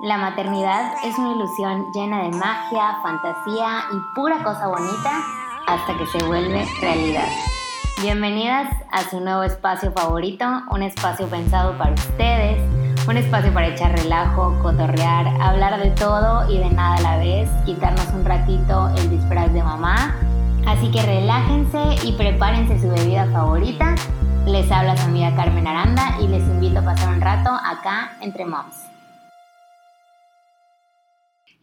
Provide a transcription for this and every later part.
La maternidad es una ilusión llena de magia, fantasía y pura cosa bonita hasta que se vuelve realidad. Bienvenidas a su nuevo espacio favorito, un espacio pensado para ustedes, un espacio para echar relajo, cotorrear, hablar de todo y de nada a la vez, quitarnos un ratito el disfraz de mamá. Así que relájense y prepárense su bebida favorita. Les habla su amiga Carmen Aranda y les invito a pasar un rato acá entre moms.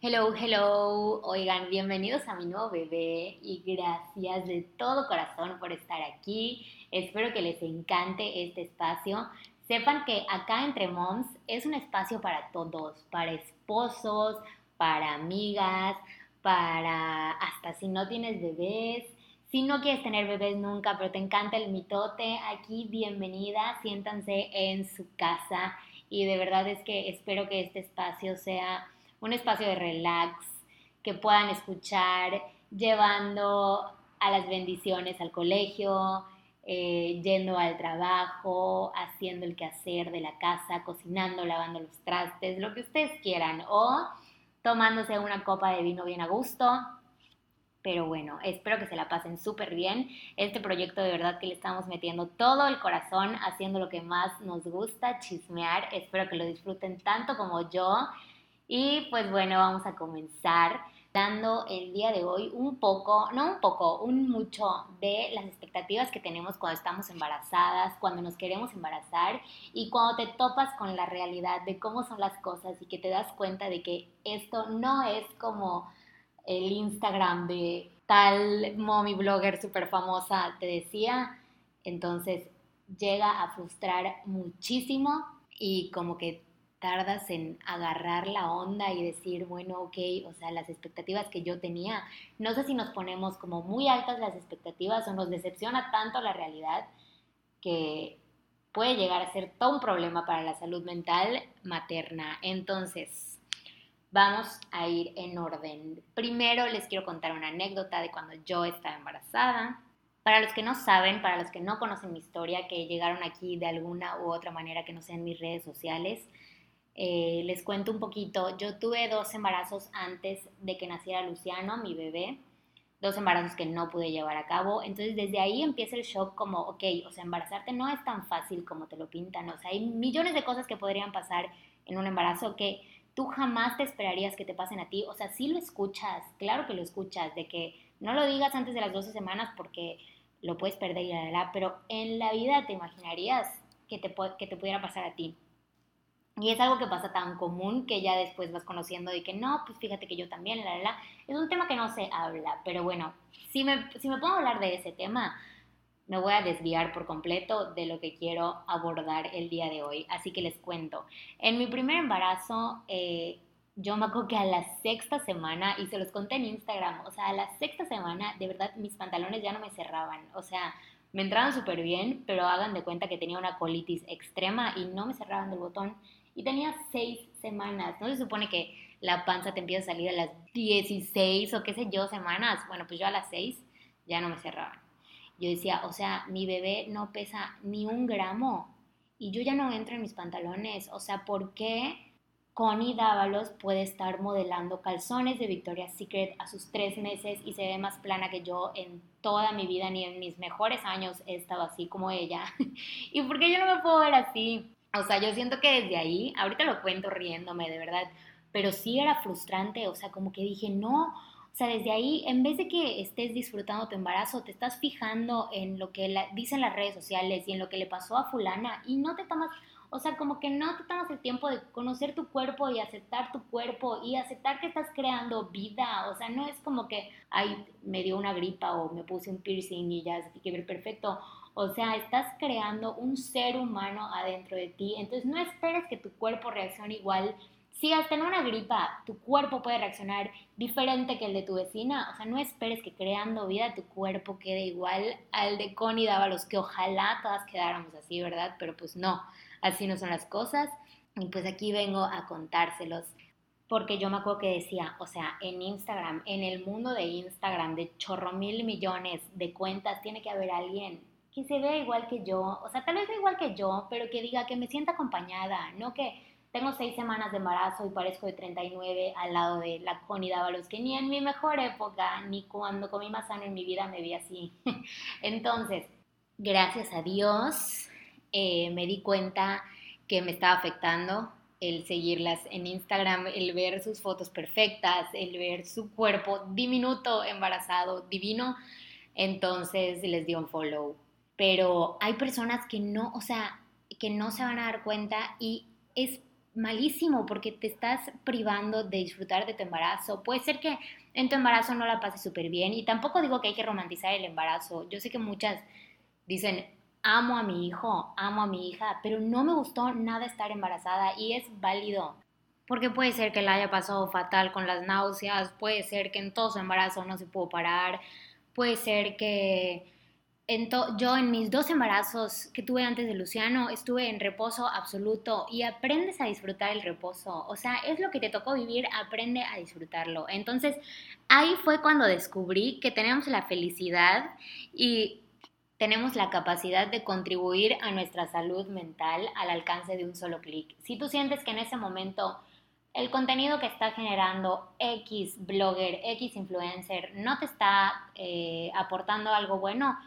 Hello, hello. Oigan, bienvenidos a mi nuevo bebé y gracias de todo corazón por estar aquí. Espero que les encante este espacio. Sepan que acá entre moms es un espacio para todos, para esposos, para amigas, para hasta si no tienes bebés. Si no quieres tener bebés nunca, pero te encanta el mitote, aquí bienvenida, siéntanse en su casa y de verdad es que espero que este espacio sea un espacio de relax, que puedan escuchar llevando a las bendiciones al colegio, eh, yendo al trabajo, haciendo el quehacer de la casa, cocinando, lavando los trastes, lo que ustedes quieran, o tomándose una copa de vino bien a gusto. Pero bueno, espero que se la pasen súper bien. Este proyecto de verdad que le estamos metiendo todo el corazón, haciendo lo que más nos gusta, chismear. Espero que lo disfruten tanto como yo. Y pues bueno, vamos a comenzar dando el día de hoy un poco, no un poco, un mucho de las expectativas que tenemos cuando estamos embarazadas, cuando nos queremos embarazar y cuando te topas con la realidad de cómo son las cosas y que te das cuenta de que esto no es como el Instagram de tal mommy blogger súper famosa te decía. Entonces llega a frustrar muchísimo y como que tardas en agarrar la onda y decir, bueno, ok, o sea, las expectativas que yo tenía, no sé si nos ponemos como muy altas las expectativas o nos decepciona tanto la realidad que puede llegar a ser todo un problema para la salud mental materna. Entonces, vamos a ir en orden. Primero les quiero contar una anécdota de cuando yo estaba embarazada. Para los que no saben, para los que no conocen mi historia, que llegaron aquí de alguna u otra manera que no sean mis redes sociales, eh, les cuento un poquito. Yo tuve dos embarazos antes de que naciera Luciano, mi bebé. Dos embarazos que no pude llevar a cabo. Entonces desde ahí empieza el shock como, ok, o sea, embarazarte no es tan fácil como te lo pintan. O sea, hay millones de cosas que podrían pasar en un embarazo que tú jamás te esperarías que te pasen a ti. O sea, sí lo escuchas, claro que lo escuchas, de que no lo digas antes de las 12 semanas porque lo puedes perder y la, la, pero en la vida te imaginarías que te, que te pudiera pasar a ti. Y es algo que pasa tan común que ya después vas conociendo de que no, pues fíjate que yo también, la, la, la. Es un tema que no se habla, pero bueno, si me, si me pongo a hablar de ese tema, me voy a desviar por completo de lo que quiero abordar el día de hoy. Así que les cuento. En mi primer embarazo, eh, yo me acuerdo que a la sexta semana, y se los conté en Instagram, o sea, a la sexta semana, de verdad, mis pantalones ya no me cerraban. O sea, me entraban súper bien, pero hagan de cuenta que tenía una colitis extrema y no me cerraban del botón y tenía seis semanas. ¿No se supone que la panza te empieza a salir a las 16 o qué sé yo semanas? Bueno, pues yo a las seis ya no me cerraban. Yo decía, o sea, mi bebé no pesa ni un gramo y yo ya no entro en mis pantalones. O sea, ¿por qué Connie Dávalos puede estar modelando calzones de Victoria's Secret a sus tres meses y se ve más plana que yo en toda mi vida, ni en mis mejores años he estado así como ella? ¿Y por qué yo no me puedo ver así? O sea, yo siento que desde ahí, ahorita lo cuento riéndome, de verdad, pero sí era frustrante, o sea, como que dije, no, o sea, desde ahí, en vez de que estés disfrutando tu embarazo, te estás fijando en lo que dicen las redes sociales y en lo que le pasó a fulana y no te tomas, o sea, como que no te tomas el tiempo de conocer tu cuerpo y aceptar tu cuerpo y aceptar que estás creando vida, o sea, no es como que, ay, me dio una gripa o me puse un piercing y ya se que ver perfecto, o sea, estás creando un ser humano adentro de ti. Entonces no esperes que tu cuerpo reaccione igual. Si hasta en una gripa tu cuerpo puede reaccionar diferente que el de tu vecina, o sea, no esperes que creando vida tu cuerpo quede igual al de Connie Dávalos, que ojalá todas quedáramos así, ¿verdad? Pero pues no, así no son las cosas. Y pues aquí vengo a contárselos porque yo me acuerdo que decía, o sea, en Instagram, en el mundo de Instagram, de chorro mil millones de cuentas, tiene que haber alguien que se vea igual que yo, o sea, tal vez no igual que yo, pero que diga que me sienta acompañada, no que tengo seis semanas de embarazo y parezco de 39 al lado de la Connie Dávalos, que ni en mi mejor época, ni cuando comí más sano en mi vida me vi así. Entonces, gracias a Dios, eh, me di cuenta que me estaba afectando el seguirlas en Instagram, el ver sus fotos perfectas, el ver su cuerpo diminuto, embarazado, divino. Entonces les di un follow. Pero hay personas que no, o sea, que no se van a dar cuenta y es malísimo porque te estás privando de disfrutar de tu embarazo. Puede ser que en tu embarazo no la pases súper bien y tampoco digo que hay que romantizar el embarazo. Yo sé que muchas dicen, amo a mi hijo, amo a mi hija, pero no me gustó nada estar embarazada y es válido. Porque puede ser que la haya pasado fatal con las náuseas, puede ser que en todo su embarazo no se pudo parar, puede ser que en yo en mis dos embarazos que tuve antes de Luciano estuve en reposo absoluto y aprendes a disfrutar el reposo. O sea, es lo que te tocó vivir, aprende a disfrutarlo. Entonces, ahí fue cuando descubrí que tenemos la felicidad y tenemos la capacidad de contribuir a nuestra salud mental al alcance de un solo clic. Si tú sientes que en ese momento el contenido que está generando X blogger, X influencer no te está eh, aportando algo bueno,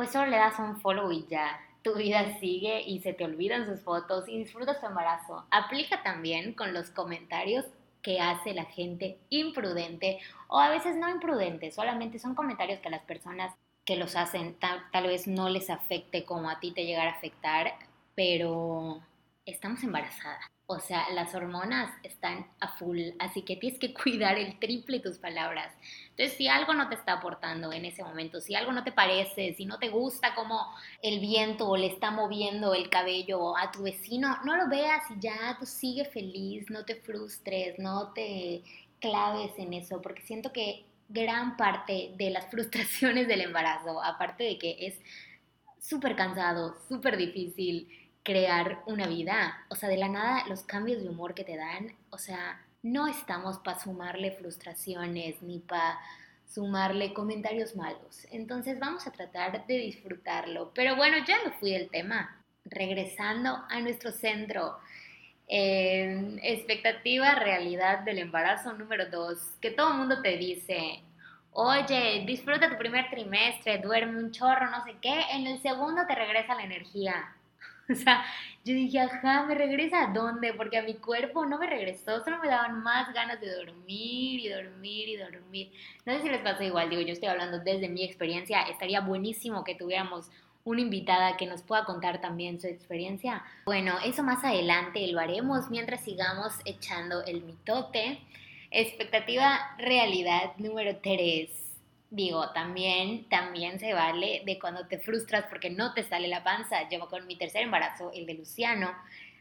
pues solo le das un follow y ya. Tu vida sigue y se te olvidan sus fotos y disfrutas tu embarazo. Aplica también con los comentarios que hace la gente imprudente o a veces no imprudente, solamente son comentarios que las personas que los hacen tal, vez no les afecte como a ti te llegara a afectar, pero estamos embarazadas. O sea, las hormonas están a full, así que tienes que cuidar el triple tus palabras. Entonces, si algo no te está aportando en ese momento, si algo no te parece, si no te gusta como el viento le está moviendo el cabello a tu vecino, no lo veas y ya, tú sigue feliz, no te frustres, no te claves en eso, porque siento que gran parte de las frustraciones del embarazo, aparte de que es súper cansado, súper difícil crear una vida. O sea, de la nada los cambios de humor que te dan, o sea, no estamos para sumarle frustraciones ni para sumarle comentarios malos. Entonces vamos a tratar de disfrutarlo. Pero bueno, ya me fui del tema. Regresando a nuestro centro. expectativa, realidad del embarazo número dos, que todo mundo te dice, oye, disfruta tu primer trimestre, duerme un chorro, no sé qué, en el segundo te regresa la energía. O sea, yo dije, ajá, ¿me regresa a dónde? Porque a mi cuerpo no me regresó, solo me daban más ganas de dormir y dormir y dormir. No sé si les pasa igual, digo, yo estoy hablando desde mi experiencia, estaría buenísimo que tuviéramos una invitada que nos pueda contar también su experiencia. Bueno, eso más adelante lo haremos mientras sigamos echando el mitote. Expectativa realidad número 3. Digo, también, también se vale de cuando te frustras porque no te sale la panza. Yo con mi tercer embarazo, el de Luciano,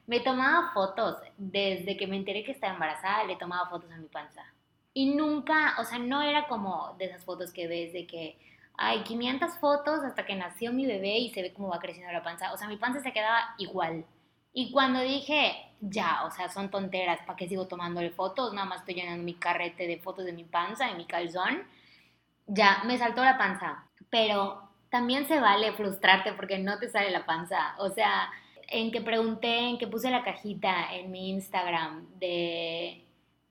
me tomaba fotos. Desde que me enteré que estaba embarazada, le tomaba fotos a mi panza. Y nunca, o sea, no era como de esas fotos que ves de que, hay 500 fotos hasta que nació mi bebé y se ve cómo va creciendo la panza. O sea, mi panza se quedaba igual. Y cuando dije, ya, o sea, son tonteras, ¿para qué sigo tomándole fotos? Nada más estoy llenando mi carrete de fotos de mi panza, de mi calzón. Ya, me saltó la panza. Pero también se vale frustrarte porque no te sale la panza. O sea, en que pregunté, en que puse la cajita en mi Instagram de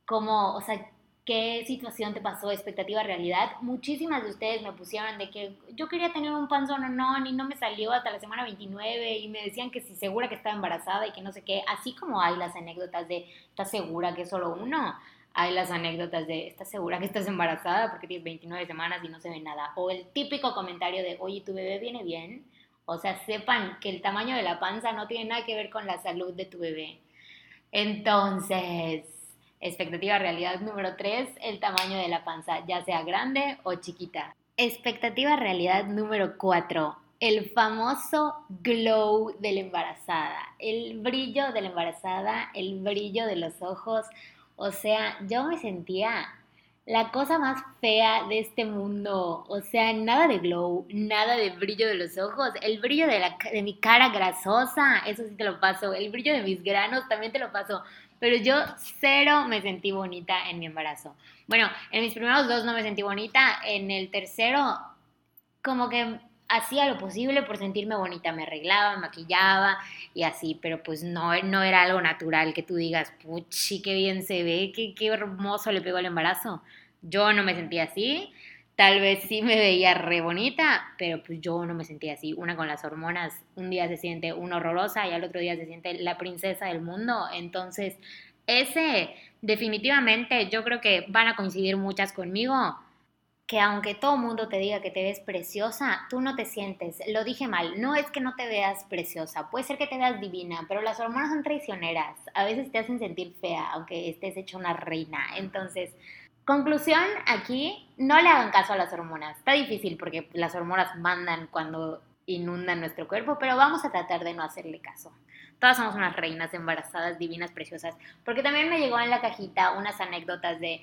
cómo, o sea, qué situación te pasó, expectativa, realidad. Muchísimas de ustedes me pusieron de que yo quería tener un panzón o no, ni no me salió hasta la semana 29 y me decían que si segura que estaba embarazada y que no sé qué. Así como hay las anécdotas de, ¿estás segura que es solo uno? Hay las anécdotas de, ¿estás segura que estás embarazada porque tienes 29 semanas y no se ve nada? O el típico comentario de, oye, ¿tu bebé viene bien? O sea, sepan que el tamaño de la panza no tiene nada que ver con la salud de tu bebé. Entonces, Expectativa realidad número 3, el tamaño de la panza, ya sea grande o chiquita. Expectativa realidad número 4, el famoso glow de la embarazada, el brillo de la embarazada, el brillo de los ojos. O sea, yo me sentía la cosa más fea de este mundo. O sea, nada de glow, nada de brillo de los ojos. El brillo de, la, de mi cara grasosa, eso sí te lo paso. El brillo de mis granos también te lo paso. Pero yo cero me sentí bonita en mi embarazo. Bueno, en mis primeros dos no me sentí bonita. En el tercero, como que hacía lo posible por sentirme bonita, me arreglaba, maquillaba y así, pero pues no, no era algo natural que tú digas, puchi, qué bien se ve, qué, qué hermoso le pegó el embarazo. Yo no me sentía así, tal vez sí me veía re bonita, pero pues yo no me sentía así. Una con las hormonas, un día se siente una horrorosa y al otro día se siente la princesa del mundo. Entonces, ese definitivamente yo creo que van a coincidir muchas conmigo que aunque todo mundo te diga que te ves preciosa, tú no te sientes, lo dije mal, no es que no te veas preciosa, puede ser que te veas divina, pero las hormonas son traicioneras, a veces te hacen sentir fea, aunque estés hecha una reina. Entonces, conclusión aquí, no le hagan caso a las hormonas, está difícil porque las hormonas mandan cuando inundan nuestro cuerpo, pero vamos a tratar de no hacerle caso. Todas somos unas reinas embarazadas, divinas, preciosas, porque también me llegó en la cajita unas anécdotas de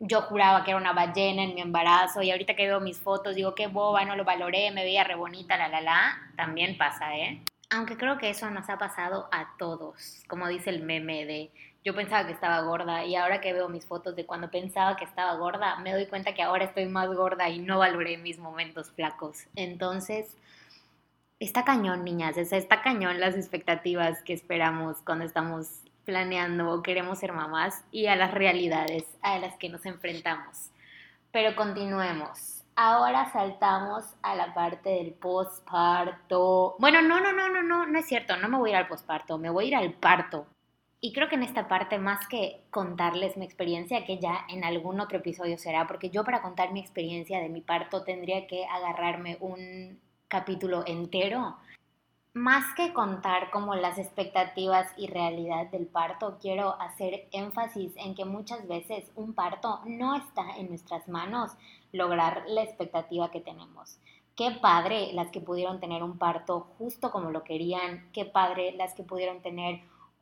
yo juraba que era una ballena en mi embarazo y ahorita que veo mis fotos digo qué boba, no lo valoré, me veía re bonita, la la la, también pasa, ¿eh? Aunque creo que eso nos ha pasado a todos, como dice el meme de yo pensaba que estaba gorda y ahora que veo mis fotos de cuando pensaba que estaba gorda, me doy cuenta que ahora estoy más gorda y no valoré mis momentos flacos. Entonces, está cañón, niñas, está cañón las expectativas que esperamos cuando estamos planeando queremos ser mamás y a las realidades a las que nos enfrentamos. Pero continuemos. Ahora saltamos a la parte del posparto. Bueno, no, no, no, no, no, no es cierto, no me voy a ir al posparto, me voy a ir al parto. Y creo que en esta parte, más que contarles mi experiencia, que ya en algún otro episodio será, porque yo para contar mi experiencia de mi parto tendría que agarrarme un capítulo entero más que contar como las expectativas y realidad del parto, quiero hacer énfasis en que muchas veces un parto no está en nuestras manos lograr la expectativa que tenemos. Qué padre las que pudieron tener un parto justo como lo querían, qué padre las que pudieron tener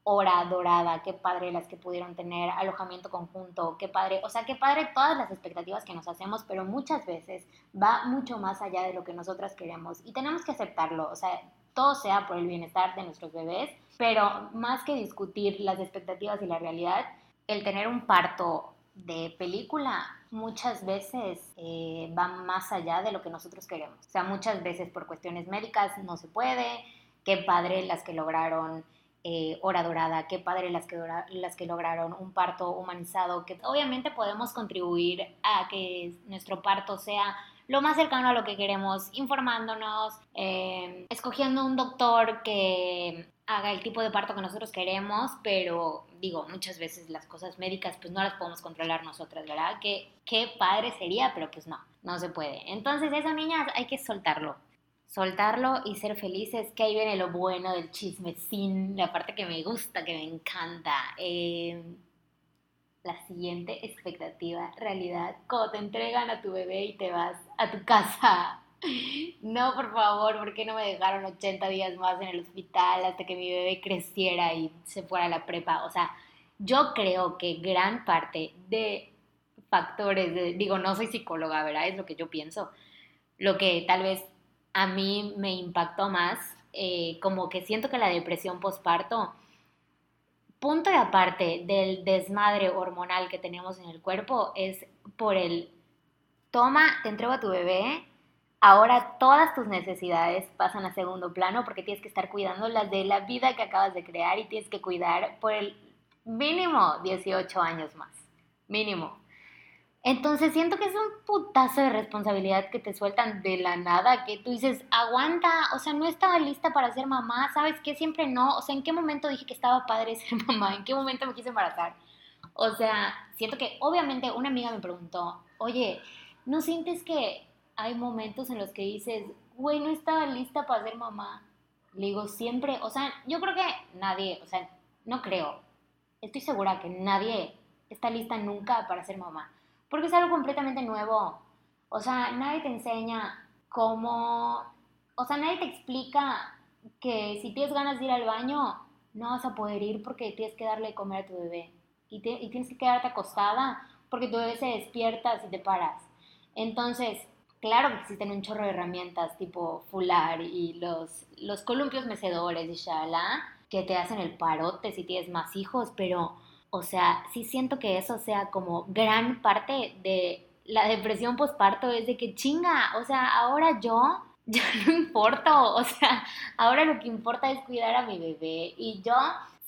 hora dorada, qué padre las que pudieron tener alojamiento conjunto, qué padre, o sea, qué padre todas las expectativas que nos hacemos, pero muchas veces va mucho más allá de lo que nosotras queremos y tenemos que aceptarlo, o sea, todo sea por el bienestar de nuestros bebés, pero más que discutir las expectativas y la realidad, el tener un parto de película muchas veces eh, va más allá de lo que nosotros queremos. O sea, muchas veces por cuestiones médicas no se puede. Qué padre las que lograron eh, hora dorada, qué padre las que, las que lograron un parto humanizado, que obviamente podemos contribuir a que nuestro parto sea lo más cercano a lo que queremos, informándonos, eh, escogiendo un doctor que haga el tipo de parto que nosotros queremos, pero digo, muchas veces las cosas médicas pues no las podemos controlar nosotras, ¿verdad? Que qué padre sería, pero pues no, no se puede. Entonces eso, niñas, hay que soltarlo. Soltarlo y ser felices, que ahí viene lo bueno del chisme, sin la parte que me gusta, que me encanta. Eh, la siguiente expectativa, realidad, cuando te entregan a tu bebé y te vas a tu casa. No, por favor, ¿por qué no me dejaron 80 días más en el hospital hasta que mi bebé creciera y se fuera a la prepa? O sea, yo creo que gran parte de factores, de, digo, no soy psicóloga, ¿verdad? Es lo que yo pienso. Lo que tal vez a mí me impactó más, eh, como que siento que la depresión postparto punto de aparte del desmadre hormonal que tenemos en el cuerpo es por el toma, te entrego a tu bebé, ahora todas tus necesidades pasan a segundo plano porque tienes que estar cuidando las de la vida que acabas de crear y tienes que cuidar por el mínimo 18 años más, mínimo. Entonces siento que es un putazo de responsabilidad que te sueltan de la nada, que tú dices, aguanta, o sea, no estaba lista para ser mamá, ¿sabes qué? Siempre no, o sea, ¿en qué momento dije que estaba padre ser mamá? ¿En qué momento me quise embarazar? O sea, siento que obviamente una amiga me preguntó, oye, ¿no sientes que hay momentos en los que dices, güey, no estaba lista para ser mamá? Le digo, siempre, o sea, yo creo que nadie, o sea, no creo, estoy segura que nadie está lista nunca para ser mamá porque es algo completamente nuevo. O sea, nadie te enseña cómo, o sea, nadie te explica que si tienes ganas de ir al baño, no vas a poder ir porque tienes que darle de comer a tu bebé. Y, y tienes que quedarte acostada porque tu bebé se despierta si te paras. Entonces, claro que existen un chorro de herramientas tipo fular y los, los columpios mecedores y shala que te hacen el parote si tienes más hijos, pero o sea, sí siento que eso sea como gran parte de la depresión postparto, es de que chinga, o sea, ahora yo ya no importo, o sea, ahora lo que importa es cuidar a mi bebé y yo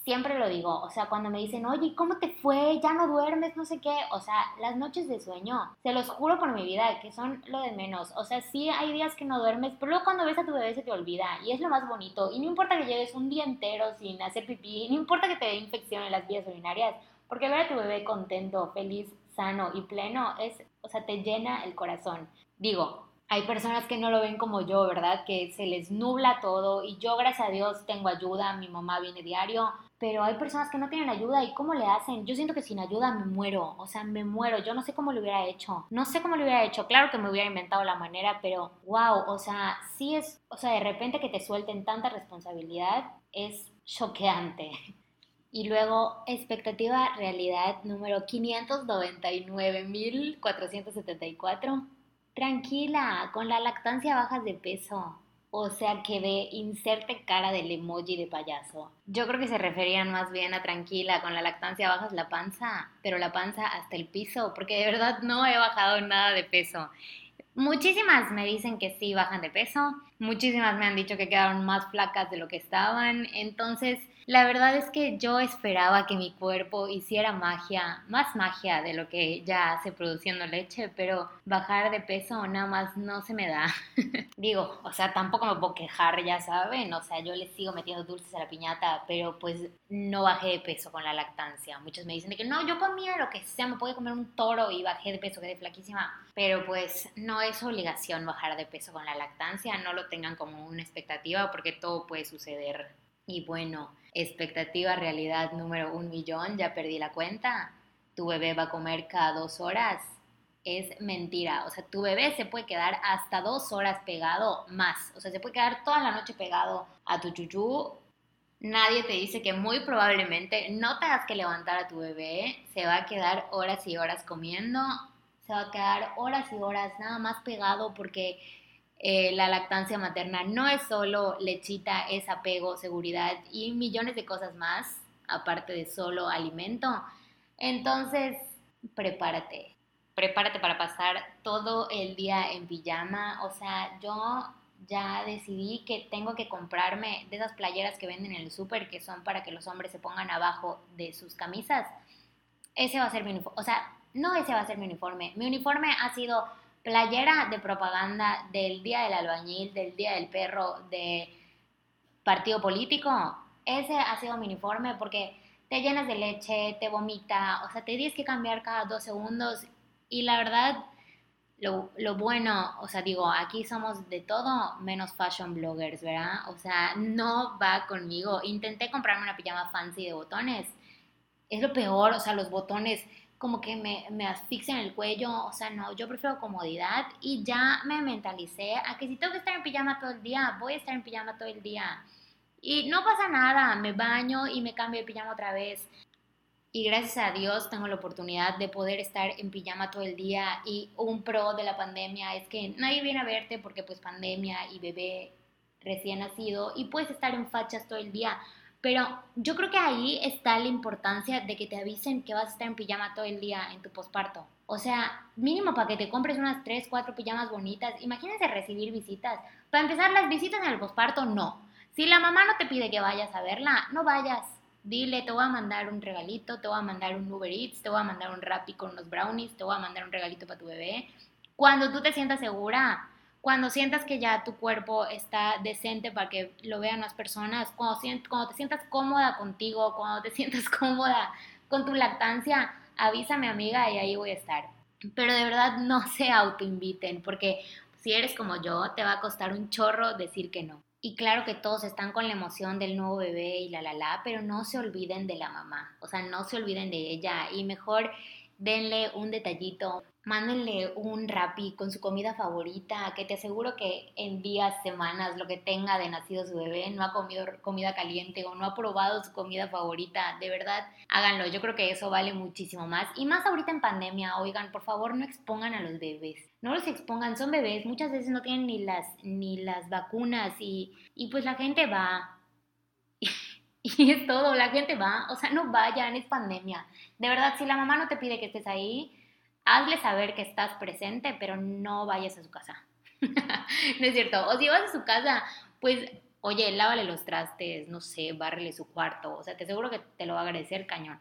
siempre lo digo, o sea, cuando me dicen, oye, ¿cómo te fue? Ya no duermes, no sé qué, o sea, las noches de sueño, se los juro por mi vida, que son lo de menos, o sea, sí hay días que no duermes, pero luego cuando ves a tu bebé se te olvida y es lo más bonito, y no importa que lleves un día entero sin hacer pipí, no importa que te dé infección en las vías urinarias, porque ver a tu bebé contento, feliz, sano y pleno es, o sea, te llena el corazón. Digo, hay personas que no lo ven como yo, ¿verdad? Que se les nubla todo y yo, gracias a Dios, tengo ayuda, mi mamá viene diario, pero hay personas que no tienen ayuda y ¿cómo le hacen? Yo siento que sin ayuda me muero, o sea, me muero, yo no sé cómo lo hubiera hecho, no sé cómo lo hubiera hecho, claro que me hubiera inventado la manera, pero wow, o sea, sí es, o sea, de repente que te suelten tanta responsabilidad es choqueante. Y luego, expectativa realidad número 599.474 Tranquila, con la lactancia bajas de peso. O sea que de inserte cara del emoji de payaso. Yo creo que se referían más bien a tranquila, con la lactancia bajas la panza, pero la panza hasta el piso, porque de verdad no he bajado nada de peso. Muchísimas me dicen que sí bajan de peso, muchísimas me han dicho que quedaron más flacas de lo que estaban, entonces la verdad es que yo esperaba que mi cuerpo hiciera magia, más magia de lo que ya hace produciendo leche, pero bajar de peso nada más no se me da. Digo, o sea, tampoco me puedo quejar, ya saben, o sea, yo le sigo metiendo dulces a la piñata, pero pues no bajé de peso con la lactancia. Muchos me dicen que no, yo comía lo que sea, me puedo comer un toro y bajé de peso, quedé flaquísima, pero pues no es obligación bajar de peso con la lactancia, no lo tengan como una expectativa porque todo puede suceder. Y bueno, expectativa realidad número un millón, ya perdí la cuenta. Tu bebé va a comer cada dos horas. Es mentira. O sea, tu bebé se puede quedar hasta dos horas pegado más. O sea, se puede quedar toda la noche pegado a tu chuchú. Nadie te dice que muy probablemente no tengas que levantar a tu bebé. Se va a quedar horas y horas comiendo. Se va a quedar horas y horas nada más pegado porque eh, la lactancia materna no es solo lechita, es apego, seguridad y millones de cosas más, aparte de solo alimento. Entonces, prepárate, prepárate para pasar todo el día en pijama. O sea, yo ya decidí que tengo que comprarme de esas playeras que venden en el súper, que son para que los hombres se pongan abajo de sus camisas. Ese va a ser mi uniforme. O sea, no ese va a ser mi uniforme. Mi uniforme ha sido playera de propaganda del Día del Albañil, del Día del Perro, de partido político. Ese ha sido mi uniforme porque te llenas de leche, te vomita, o sea, te tienes que cambiar cada dos segundos y la verdad, lo, lo, bueno, o sea, digo, aquí somos de todo menos fashion bloggers, ¿verdad? O sea, no va conmigo. Intenté comprarme una pijama fancy de botones. Es lo peor, o sea, los botones como que me, me asfixian el cuello, o sea, no, yo prefiero comodidad y ya me mentalicé a que si tengo que estar en pijama todo el día, voy a estar en pijama todo el día. Y no pasa nada, me baño y me cambio de pijama otra vez. Y gracias a Dios tengo la oportunidad de poder estar en pijama todo el día. Y un pro de la pandemia es que nadie viene a verte porque pues pandemia y bebé recién nacido y puedes estar en fachas todo el día. Pero yo creo que ahí está la importancia de que te avisen que vas a estar en pijama todo el día en tu posparto. O sea, mínimo para que te compres unas 3, 4 pijamas bonitas. Imagínense recibir visitas. Para empezar, las visitas en el posparto, no. Si la mamá no te pide que vayas a verla, no vayas. Dile, te voy a mandar un regalito, te voy a mandar un Uber Eats, te voy a mandar un Rappi con unos brownies, te voy a mandar un regalito para tu bebé. Cuando tú te sientas segura, cuando sientas que ya tu cuerpo está decente para que lo vean más personas, cuando, cuando te sientas cómoda contigo, cuando te sientas cómoda con tu lactancia, avísame amiga y ahí voy a estar. Pero de verdad no se autoinviten porque si eres como yo, te va a costar un chorro decir que no. Y claro que todos están con la emoción del nuevo bebé y la la la, pero no se olviden de la mamá, o sea, no se olviden de ella y mejor denle un detallito, mándenle un rapi con su comida favorita, que te aseguro que en días, semanas, lo que tenga de nacido su bebé, no ha comido comida caliente o no ha probado su comida favorita, de verdad, háganlo, yo creo que eso vale muchísimo más. Y más ahorita en pandemia, oigan, por favor, no expongan a los bebés, no los expongan, son bebés, muchas veces no tienen ni las, ni las vacunas y, y pues la gente va. Y es todo, la gente va, o sea, no vayan, es pandemia. De verdad, si la mamá no te pide que estés ahí, hazle saber que estás presente, pero no vayas a su casa. no es cierto. O si vas a su casa, pues, oye, lávale los trastes, no sé, bárrele su cuarto. O sea, te aseguro que te lo va a agradecer cañón.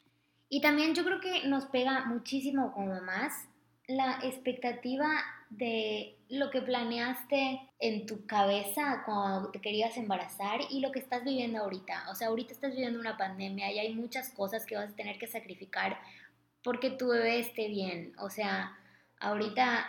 Y también yo creo que nos pega muchísimo como más la expectativa de lo que planeaste en tu cabeza cuando te querías embarazar y lo que estás viviendo ahorita. O sea, ahorita estás viviendo una pandemia y hay muchas cosas que vas a tener que sacrificar porque tu bebé esté bien. O sea, ahorita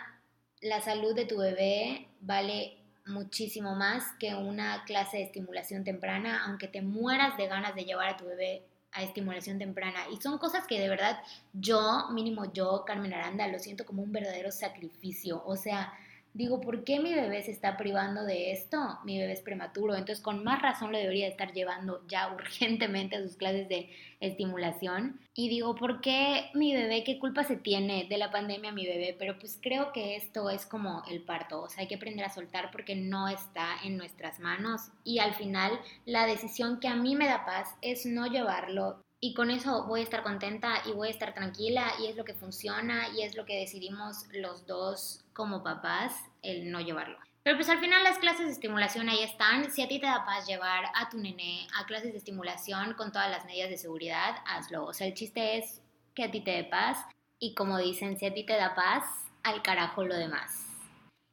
la salud de tu bebé vale muchísimo más que una clase de estimulación temprana, aunque te mueras de ganas de llevar a tu bebé a estimulación temprana. Y son cosas que de verdad yo, mínimo yo, Carmen Aranda, lo siento como un verdadero sacrificio. O sea, digo, ¿por qué mi bebé se está privando de esto? Mi bebé es prematuro, entonces con más razón lo debería estar llevando ya urgentemente a sus clases de estimulación. Y digo, ¿por qué mi bebé, qué culpa se tiene de la pandemia mi bebé? Pero pues creo que esto es como el parto, o sea, hay que aprender a soltar porque no está en nuestras manos. Y al final, la decisión que a mí me da paz es no llevarlo y con eso voy a estar contenta y voy a estar tranquila y es lo que funciona y es lo que decidimos los dos como papás, el no llevarlo. Pero pues al final las clases de estimulación ahí están. Si a ti te da paz llevar a tu nené a clases de estimulación con todas las medidas de seguridad, hazlo. O sea, el chiste es que a ti te dé paz y como dicen, si a ti te da paz, al carajo lo demás.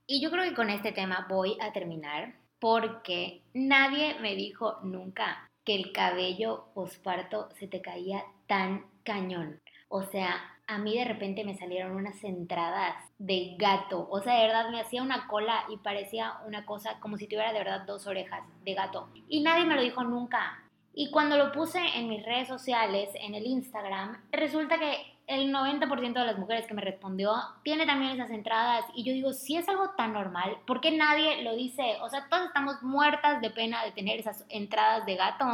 Y yo creo que con este tema voy a terminar porque nadie me dijo nunca que el cabello posparto se te caía tan cañón. O sea, a mí de repente me salieron unas entradas de gato. O sea, de verdad me hacía una cola y parecía una cosa como si tuviera de verdad dos orejas de gato. Y nadie me lo dijo nunca. Y cuando lo puse en mis redes sociales, en el Instagram, resulta que el 90% de las mujeres que me respondió tiene también esas entradas. Y yo digo, si es algo tan normal, ¿por qué nadie lo dice? O sea, todas estamos muertas de pena de tener esas entradas de gato.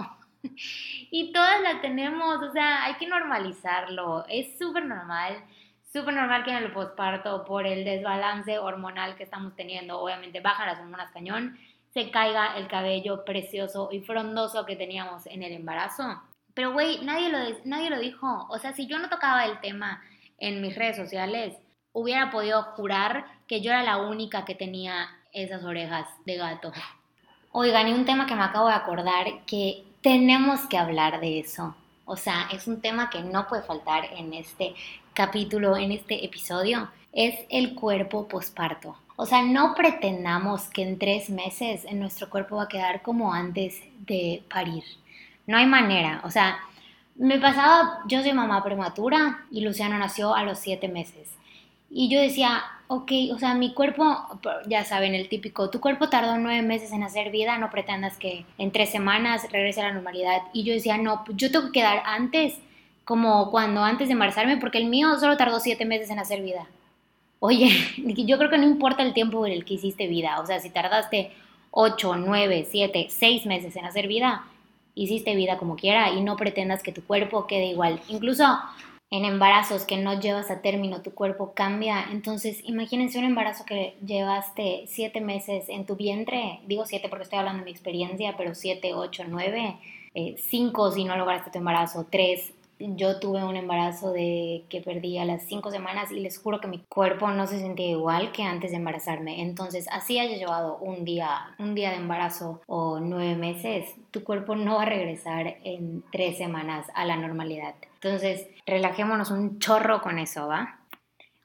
y todas las tenemos, o sea, hay que normalizarlo. Es súper normal, súper normal que en el posparto, por el desbalance hormonal que estamos teniendo, obviamente bajan las hormonas cañón, se caiga el cabello precioso y frondoso que teníamos en el embarazo. Pero, güey, nadie lo, nadie lo dijo. O sea, si yo no tocaba el tema en mis redes sociales, hubiera podido jurar que yo era la única que tenía esas orejas de gato. Oigan, y un tema que me acabo de acordar, que tenemos que hablar de eso. O sea, es un tema que no puede faltar en este capítulo, en este episodio. Es el cuerpo posparto. O sea, no pretendamos que en tres meses en nuestro cuerpo va a quedar como antes de parir. No hay manera. O sea, me pasaba, yo soy mamá prematura y Luciano nació a los siete meses. Y yo decía, ok, o sea, mi cuerpo, ya saben, el típico, tu cuerpo tardó nueve meses en hacer vida, no pretendas que en tres semanas regrese a la normalidad. Y yo decía, no, yo tengo que quedar antes, como cuando antes de embarazarme, porque el mío solo tardó siete meses en hacer vida. Oye, yo creo que no importa el tiempo en el que hiciste vida, o sea, si tardaste ocho, nueve, siete, seis meses en hacer vida, hiciste vida como quiera y no pretendas que tu cuerpo quede igual. Incluso en embarazos que no llevas a término, tu cuerpo cambia. Entonces, imagínense un embarazo que llevaste siete meses en tu vientre, digo siete porque estoy hablando de mi experiencia, pero siete, ocho, nueve, eh, cinco si no lograste tu embarazo, tres, yo tuve un embarazo de que perdí a las cinco semanas y les juro que mi cuerpo no se sentía igual que antes de embarazarme. Entonces, así haya llevado un día, un día de embarazo o nueve meses, tu cuerpo no va a regresar en tres semanas a la normalidad. Entonces, relajémonos un chorro con eso, ¿va?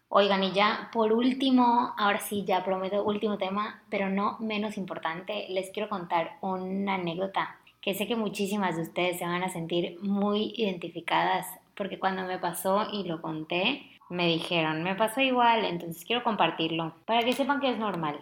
Oigan, y ya por último, ahora sí, ya prometo último tema, pero no menos importante, les quiero contar una anécdota que sé que muchísimas de ustedes se van a sentir muy identificadas porque cuando me pasó y lo conté, me dijeron, me pasó igual, entonces quiero compartirlo para que sepan que es normal.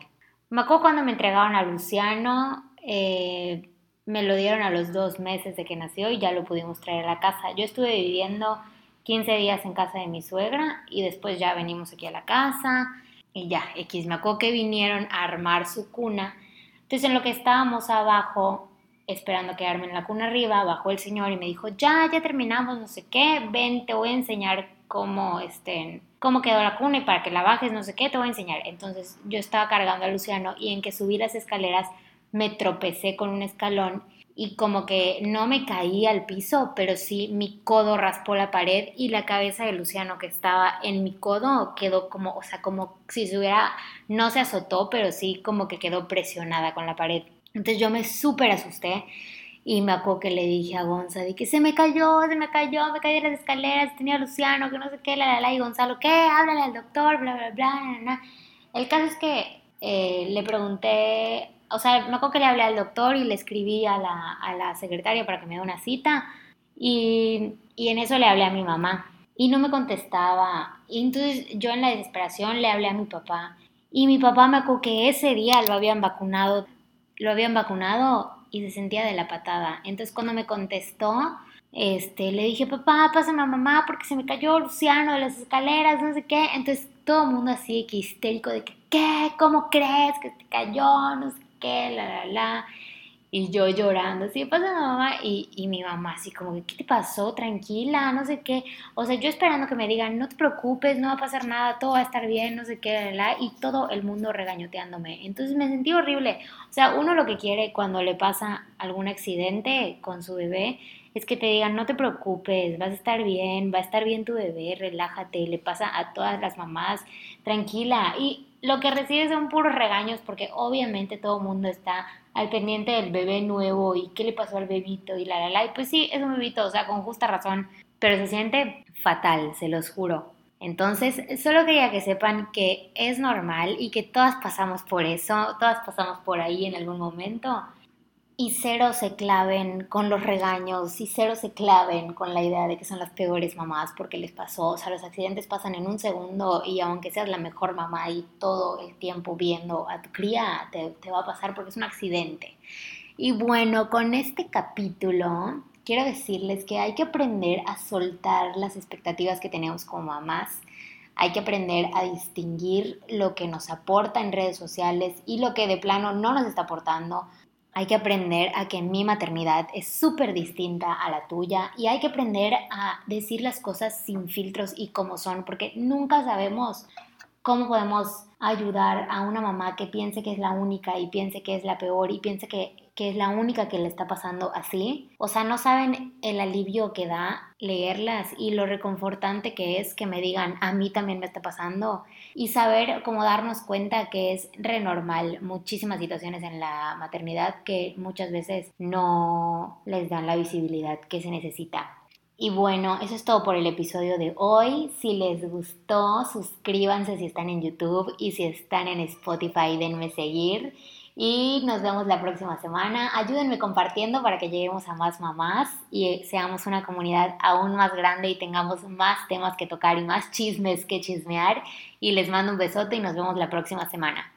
Me cuando me entregaron a Luciano, eh, me lo dieron a los dos meses de que nació y ya lo pudimos traer a la casa. Yo estuve viviendo 15 días en casa de mi suegra y después ya venimos aquí a la casa y ya, X, me que vinieron a armar su cuna. Entonces en lo que estábamos abajo esperando quedarme en la cuna arriba, bajó el señor y me dijo, ya, ya terminamos, no sé qué, ven, te voy a enseñar cómo, este, cómo quedó la cuna y para que la bajes, no sé qué, te voy a enseñar. Entonces yo estaba cargando a Luciano y en que subí las escaleras me tropecé con un escalón y como que no me caí al piso, pero sí mi codo raspó la pared y la cabeza de Luciano que estaba en mi codo quedó como, o sea, como si se hubiera, no se azotó, pero sí como que quedó presionada con la pared. Entonces yo me súper asusté y me acuerdo que le dije a Gonza de que se me cayó, se me cayó, me caí de las escaleras, tenía Luciano, que no sé qué, la, la, la, y Gonzalo, ¿qué? Háblale al doctor, bla, bla, bla, bla, bla. El caso es que eh, le pregunté o sea, me acuerdo que le hablé al doctor y le escribí a la, a la secretaria para que me dé una cita y, y, en eso le hablé a mi mamá y no me contestaba. Y entonces yo en la desesperación le hablé a mi papá y mi papá me acuerdo que ese día lo habían vacunado, lo habían vacunado y se sentía de la patada. Entonces cuando me contestó, este, le dije, papá, pásame a mamá porque se me cayó Luciano de las escaleras, no sé qué. Entonces todo el mundo así que histérico de que, ¿qué? ¿Cómo crees que te cayó? No sé qué, la, la, la. Y yo llorando, así pasa mamá, y, y, mi mamá así como, ¿qué te pasó? Tranquila, no sé qué. O sea, yo esperando que me digan, no te preocupes, no va a pasar nada, todo va a estar bien, no sé qué, y todo el mundo regañoteándome. Entonces me sentí horrible. O sea, uno lo que quiere cuando le pasa algún accidente con su bebé es que te digan, no te preocupes, vas a estar bien, va a estar bien tu bebé, relájate, le pasa a todas las mamás, tranquila. Y lo que recibes son puros regaños porque obviamente todo el mundo está al pendiente del bebé nuevo y qué le pasó al bebito y la la la. Y pues sí, es un bebito, o sea, con justa razón, pero se siente fatal, se los juro. Entonces, solo quería que sepan que es normal y que todas pasamos por eso, todas pasamos por ahí en algún momento y cero se claven con los regaños y cero se claven con la idea de que son las peores mamás porque les pasó. O sea, los accidentes pasan en un segundo y aunque seas la mejor mamá y todo el tiempo viendo a tu cría, te, te va a pasar porque es un accidente. Y bueno, con este capítulo quiero decirles que hay que aprender a soltar las expectativas que tenemos como mamás. Hay que aprender a distinguir lo que nos aporta en redes sociales y lo que de plano no nos está aportando hay que aprender a que mi maternidad es súper distinta a la tuya y hay que aprender a decir las cosas sin filtros y como son, porque nunca sabemos cómo podemos ayudar a una mamá que piense que es la única y piense que es la peor y piense que que es la única que le está pasando así. O sea, no saben el alivio que da leerlas y lo reconfortante que es que me digan, a mí también me está pasando. Y saber cómo darnos cuenta que es renormal muchísimas situaciones en la maternidad que muchas veces no les dan la visibilidad que se necesita. Y bueno, eso es todo por el episodio de hoy. Si les gustó, suscríbanse si están en YouTube y si están en Spotify, denme seguir. Y nos vemos la próxima semana. Ayúdenme compartiendo para que lleguemos a más mamás y seamos una comunidad aún más grande y tengamos más temas que tocar y más chismes que chismear. Y les mando un besote y nos vemos la próxima semana.